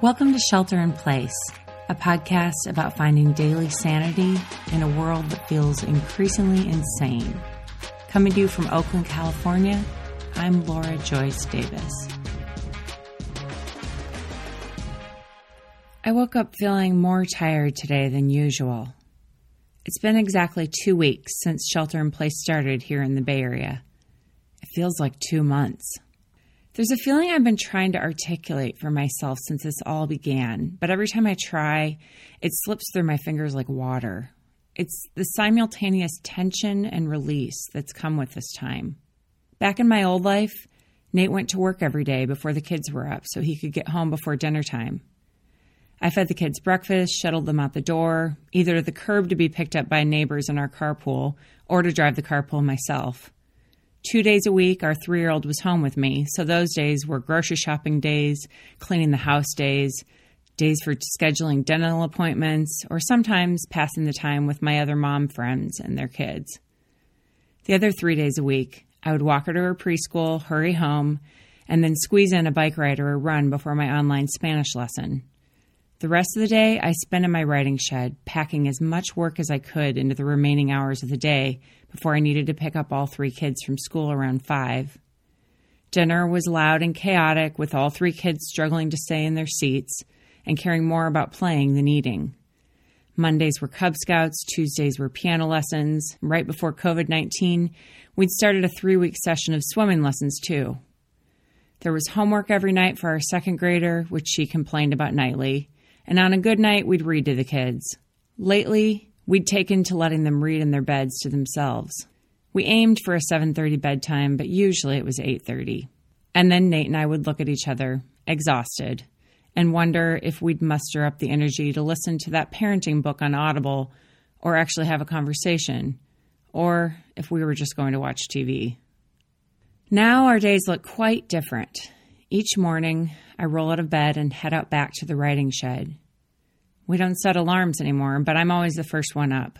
Welcome to Shelter in Place, a podcast about finding daily sanity in a world that feels increasingly insane. Coming to you from Oakland, California, I'm Laura Joyce Davis. I woke up feeling more tired today than usual. It's been exactly two weeks since Shelter in Place started here in the Bay Area. It feels like two months. There's a feeling I've been trying to articulate for myself since this all began, but every time I try, it slips through my fingers like water. It's the simultaneous tension and release that's come with this time. Back in my old life, Nate went to work every day before the kids were up so he could get home before dinner time. I fed the kids breakfast, shuttled them out the door, either to the curb to be picked up by neighbors in our carpool or to drive the carpool myself. Two days a week, our three year old was home with me, so those days were grocery shopping days, cleaning the house days, days for scheduling dental appointments, or sometimes passing the time with my other mom friends and their kids. The other three days a week, I would walk her to her preschool, hurry home, and then squeeze in a bike ride or a run before my online Spanish lesson. The rest of the day, I spent in my writing shed, packing as much work as I could into the remaining hours of the day before I needed to pick up all three kids from school around 5. Dinner was loud and chaotic, with all three kids struggling to stay in their seats and caring more about playing than eating. Mondays were Cub Scouts, Tuesdays were piano lessons. Right before COVID 19, we'd started a three week session of swimming lessons too. There was homework every night for our second grader, which she complained about nightly and on a good night, we'd read to the kids. Lately, we'd taken to letting them read in their beds to themselves. We aimed for a 7:30 bedtime, but usually it was 8:30. And then Nate and I would look at each other, exhausted, and wonder if we'd muster up the energy to listen to that parenting book on Audible or actually have a conversation, or if we were just going to watch TV. Now our days look quite different. Each morning, I roll out of bed and head out back to the writing shed. We don't set alarms anymore, but I'm always the first one up.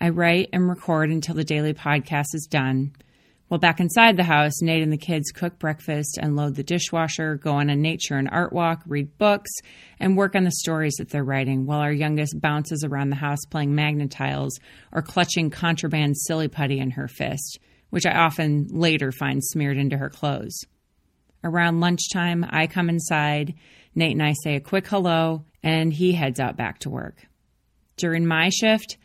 I write and record until the daily podcast is done. While back inside the house, Nate and the kids cook breakfast and load the dishwasher, go on a nature and art walk, read books, and work on the stories that they're writing, while our youngest bounces around the house playing Magna-Tiles or clutching contraband silly putty in her fist, which I often later find smeared into her clothes. Around lunchtime, I come inside. Nate and I say a quick hello, and he heads out back to work. During my shift,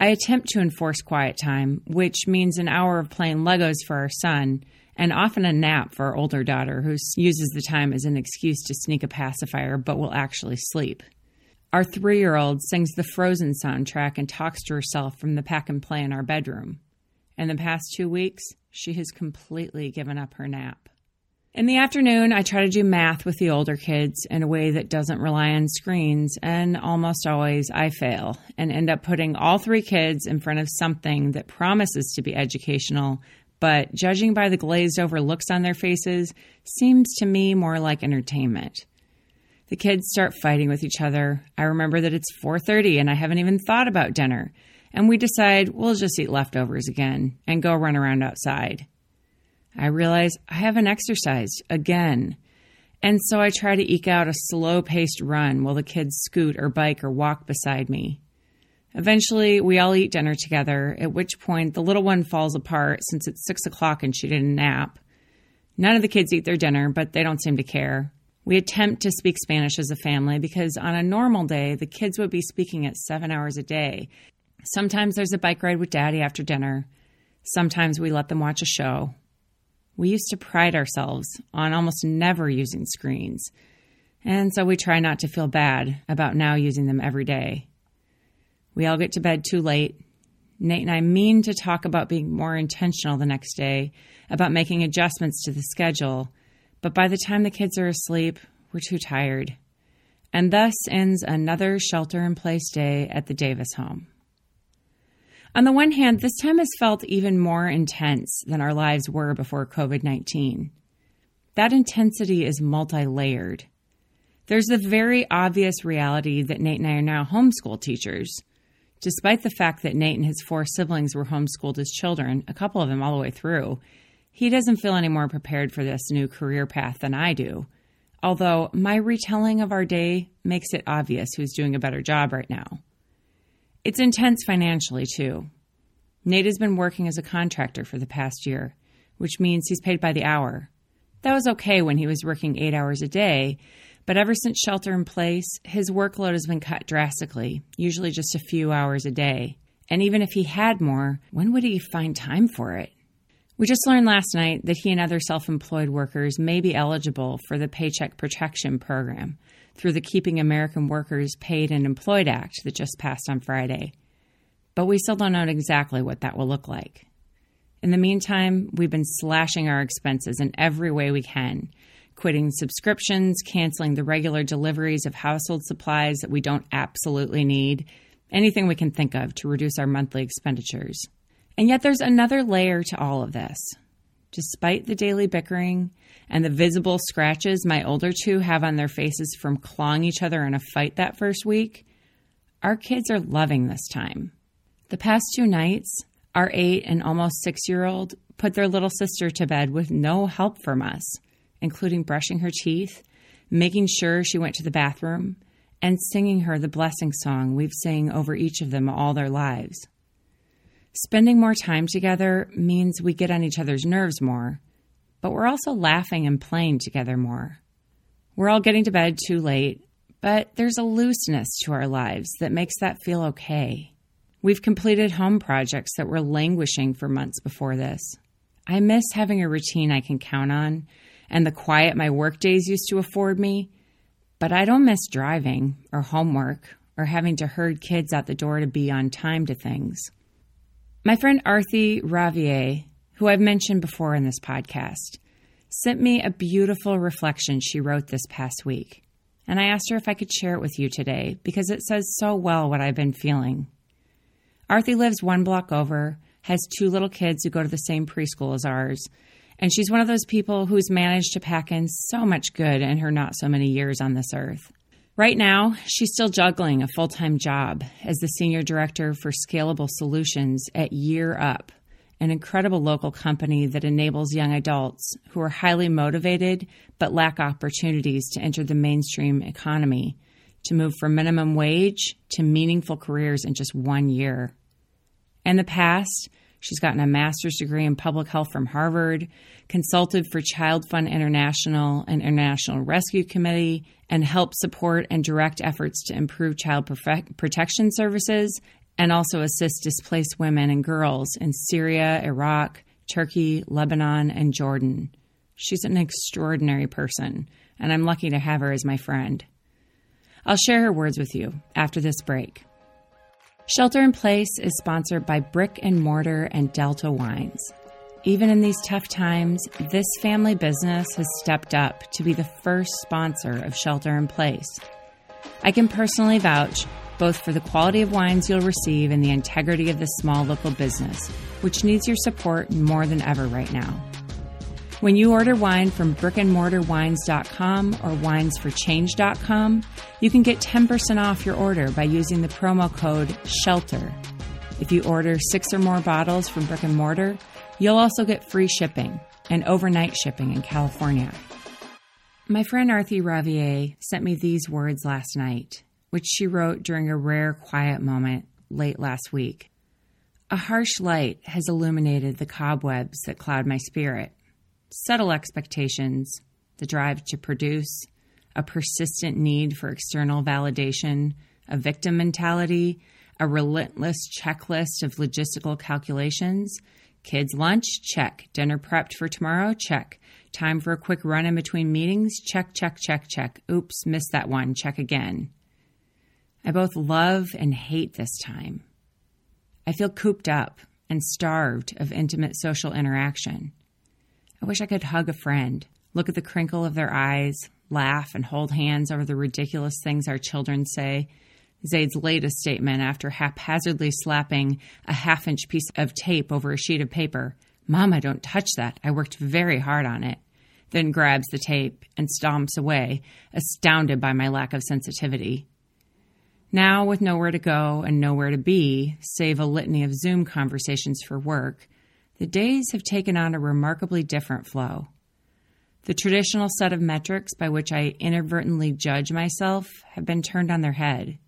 I attempt to enforce quiet time, which means an hour of playing Legos for our son and often a nap for our older daughter, who uses the time as an excuse to sneak a pacifier but will actually sleep. Our three year old sings the Frozen soundtrack and talks to herself from the pack and play in our bedroom. In the past two weeks, she has completely given up her nap. In the afternoon, I try to do math with the older kids in a way that doesn't rely on screens, and almost always I fail and end up putting all three kids in front of something that promises to be educational, but judging by the glazed over looks on their faces, seems to me more like entertainment. The kids start fighting with each other. I remember that it's 4:30 and I haven't even thought about dinner, and we decide we'll just eat leftovers again and go run around outside. I realize I haven't exercised again. And so I try to eke out a slow paced run while the kids scoot or bike or walk beside me. Eventually, we all eat dinner together, at which point the little one falls apart since it's six o'clock and she didn't nap. None of the kids eat their dinner, but they don't seem to care. We attempt to speak Spanish as a family because on a normal day, the kids would be speaking at seven hours a day. Sometimes there's a bike ride with daddy after dinner. Sometimes we let them watch a show. We used to pride ourselves on almost never using screens, and so we try not to feel bad about now using them every day. We all get to bed too late. Nate and I mean to talk about being more intentional the next day, about making adjustments to the schedule, but by the time the kids are asleep, we're too tired. And thus ends another shelter in place day at the Davis home. On the one hand, this time has felt even more intense than our lives were before COVID 19. That intensity is multi layered. There's the very obvious reality that Nate and I are now homeschool teachers. Despite the fact that Nate and his four siblings were homeschooled as children, a couple of them all the way through, he doesn't feel any more prepared for this new career path than I do. although my retelling of our day makes it obvious who's doing a better job right now. It's intense financially, too. Nate has been working as a contractor for the past year, which means he's paid by the hour. That was okay when he was working eight hours a day, but ever since shelter in place, his workload has been cut drastically, usually just a few hours a day. And even if he had more, when would he find time for it? We just learned last night that he and other self employed workers may be eligible for the Paycheck Protection Program through the Keeping American Workers Paid and Employed Act that just passed on Friday. But we still don't know exactly what that will look like. In the meantime, we've been slashing our expenses in every way we can, quitting subscriptions, canceling the regular deliveries of household supplies that we don't absolutely need, anything we can think of to reduce our monthly expenditures. And yet, there's another layer to all of this. Despite the daily bickering and the visible scratches my older two have on their faces from clawing each other in a fight that first week, our kids are loving this time. The past two nights, our eight and almost six year old put their little sister to bed with no help from us, including brushing her teeth, making sure she went to the bathroom, and singing her the blessing song we've sang over each of them all their lives. Spending more time together means we get on each other's nerves more, but we're also laughing and playing together more. We're all getting to bed too late, but there's a looseness to our lives that makes that feel okay. We've completed home projects that were languishing for months before this. I miss having a routine I can count on and the quiet my work days used to afford me, but I don't miss driving or homework or having to herd kids out the door to be on time to things. My friend Arthi Ravier, who I've mentioned before in this podcast, sent me a beautiful reflection she wrote this past week. And I asked her if I could share it with you today because it says so well what I've been feeling. Arthi lives one block over, has two little kids who go to the same preschool as ours, and she's one of those people who's managed to pack in so much good in her not so many years on this earth. Right now, she's still juggling a full time job as the Senior Director for Scalable Solutions at Year Up, an incredible local company that enables young adults who are highly motivated but lack opportunities to enter the mainstream economy to move from minimum wage to meaningful careers in just one year. In the past, She's gotten a master's degree in public health from Harvard, consulted for Child Fund International and International Rescue Committee, and helped support and direct efforts to improve child protection services and also assist displaced women and girls in Syria, Iraq, Turkey, Lebanon, and Jordan. She's an extraordinary person, and I'm lucky to have her as my friend. I'll share her words with you after this break. Shelter in Place is sponsored by Brick and Mortar and Delta Wines. Even in these tough times, this family business has stepped up to be the first sponsor of Shelter in Place. I can personally vouch both for the quality of wines you'll receive and the integrity of this small local business, which needs your support more than ever right now. When you order wine from brickandmortarwines.com or winesforchange.com, you can get 10% off your order by using the promo code SHELTER. If you order six or more bottles from Brick and Mortar, you'll also get free shipping and overnight shipping in California. My friend Arthi Ravier sent me these words last night, which she wrote during a rare quiet moment late last week. A harsh light has illuminated the cobwebs that cloud my spirit subtle expectations, the drive to produce, a persistent need for external validation, a victim mentality, a relentless checklist of logistical calculations. Kids' lunch? Check. Dinner prepped for tomorrow? Check. Time for a quick run in between meetings? Check, check, check, check. Oops, missed that one. Check again. I both love and hate this time. I feel cooped up and starved of intimate social interaction. I wish I could hug a friend, look at the crinkle of their eyes, laugh, and hold hands over the ridiculous things our children say. Zaid's latest statement after haphazardly slapping a half inch piece of tape over a sheet of paper Mama, don't touch that. I worked very hard on it. Then grabs the tape and stomps away, astounded by my lack of sensitivity. Now, with nowhere to go and nowhere to be, save a litany of Zoom conversations for work, the days have taken on a remarkably different flow. The traditional set of metrics by which I inadvertently judge myself have been turned on their head.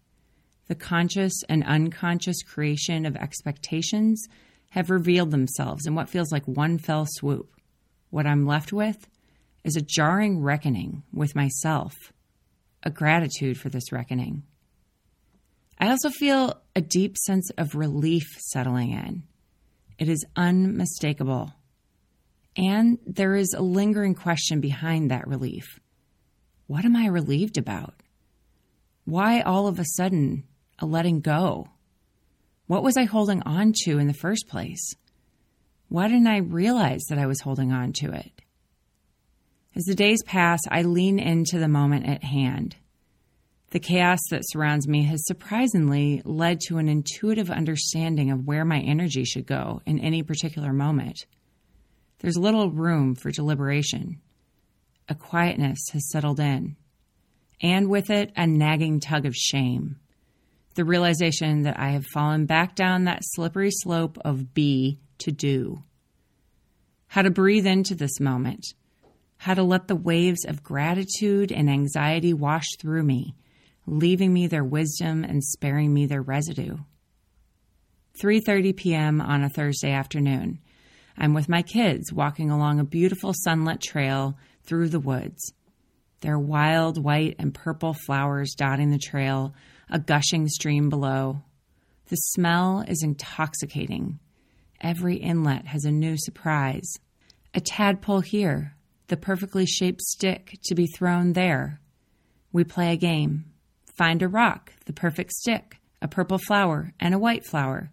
The conscious and unconscious creation of expectations have revealed themselves in what feels like one fell swoop. What I'm left with is a jarring reckoning with myself, a gratitude for this reckoning. I also feel a deep sense of relief settling in. It is unmistakable. And there is a lingering question behind that relief. What am I relieved about? Why all of a sudden a letting go? What was I holding on to in the first place? Why didn't I realize that I was holding on to it? As the days pass, I lean into the moment at hand. The chaos that surrounds me has surprisingly led to an intuitive understanding of where my energy should go in any particular moment. There's little room for deliberation. A quietness has settled in, and with it, a nagging tug of shame. The realization that I have fallen back down that slippery slope of be to do. How to breathe into this moment. How to let the waves of gratitude and anxiety wash through me, leaving me their wisdom and sparing me their residue. 3:30 p.m. on a Thursday afternoon. I'm with my kids walking along a beautiful sunlit trail through the woods. There are wild white and purple flowers dotting the trail, a gushing stream below. The smell is intoxicating. Every inlet has a new surprise. A tadpole here, the perfectly shaped stick to be thrown there. We play a game. Find a rock, the perfect stick, a purple flower, and a white flower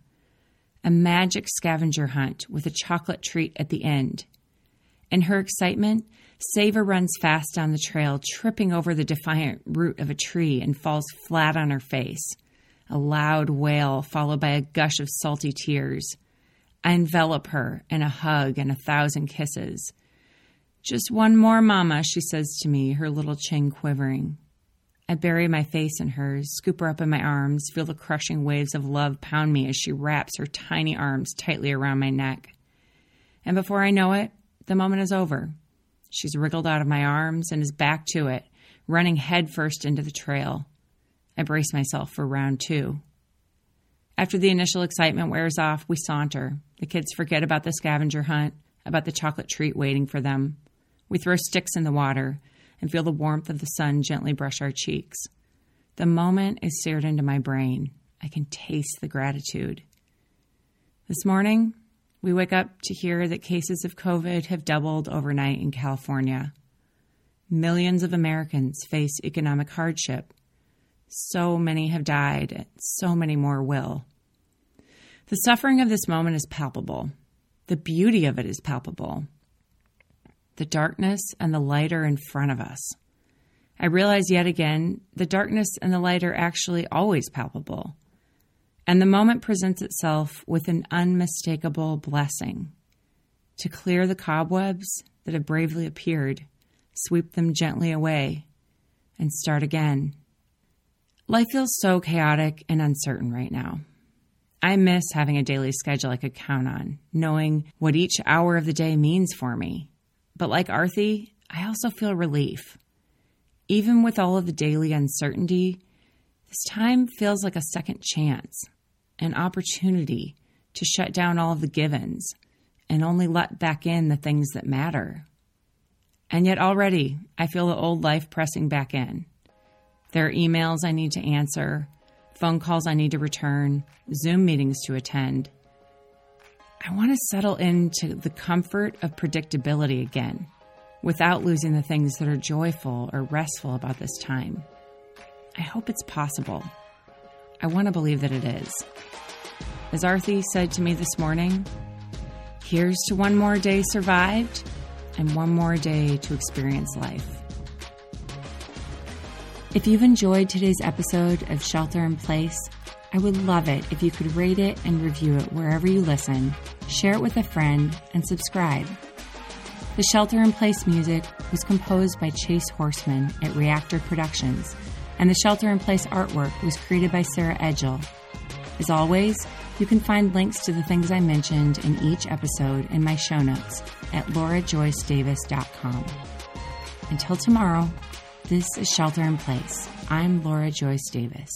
a magic scavenger hunt with a chocolate treat at the end. In her excitement, Sava runs fast down the trail, tripping over the defiant root of a tree and falls flat on her face. A loud wail, followed by a gush of salty tears. I envelop her in a hug and a thousand kisses. Just one more, Mama, she says to me, her little chin quivering. I bury my face in hers, scoop her up in my arms, feel the crushing waves of love pound me as she wraps her tiny arms tightly around my neck. And before I know it, the moment is over. She's wriggled out of my arms and is back to it, running headfirst into the trail. I brace myself for round two. After the initial excitement wears off, we saunter. The kids forget about the scavenger hunt, about the chocolate treat waiting for them. We throw sticks in the water, and feel the warmth of the sun gently brush our cheeks. The moment is seared into my brain. I can taste the gratitude. This morning, we wake up to hear that cases of COVID have doubled overnight in California. Millions of Americans face economic hardship. So many have died, and so many more will. The suffering of this moment is palpable. The beauty of it is palpable. The darkness and the light are in front of us. I realize yet again the darkness and the light are actually always palpable. And the moment presents itself with an unmistakable blessing to clear the cobwebs that have bravely appeared, sweep them gently away, and start again. Life feels so chaotic and uncertain right now. I miss having a daily schedule I could count on, knowing what each hour of the day means for me. But like Arthi, I also feel relief. Even with all of the daily uncertainty, this time feels like a second chance, an opportunity to shut down all of the givens and only let back in the things that matter. And yet already I feel the old life pressing back in. There are emails I need to answer, phone calls I need to return, Zoom meetings to attend. I want to settle into the comfort of predictability again without losing the things that are joyful or restful about this time. I hope it's possible. I want to believe that it is. As Arthi said to me this morning, here's to one more day survived and one more day to experience life. If you've enjoyed today's episode of Shelter in Place, I would love it if you could rate it and review it wherever you listen, share it with a friend, and subscribe. The Shelter in Place music was composed by Chase Horseman at Reactor Productions, and the Shelter in Place artwork was created by Sarah Edgel. As always, you can find links to the things I mentioned in each episode in my show notes at laurajoycedavis.com. Until tomorrow, this is Shelter in Place. I'm Laura Joyce Davis.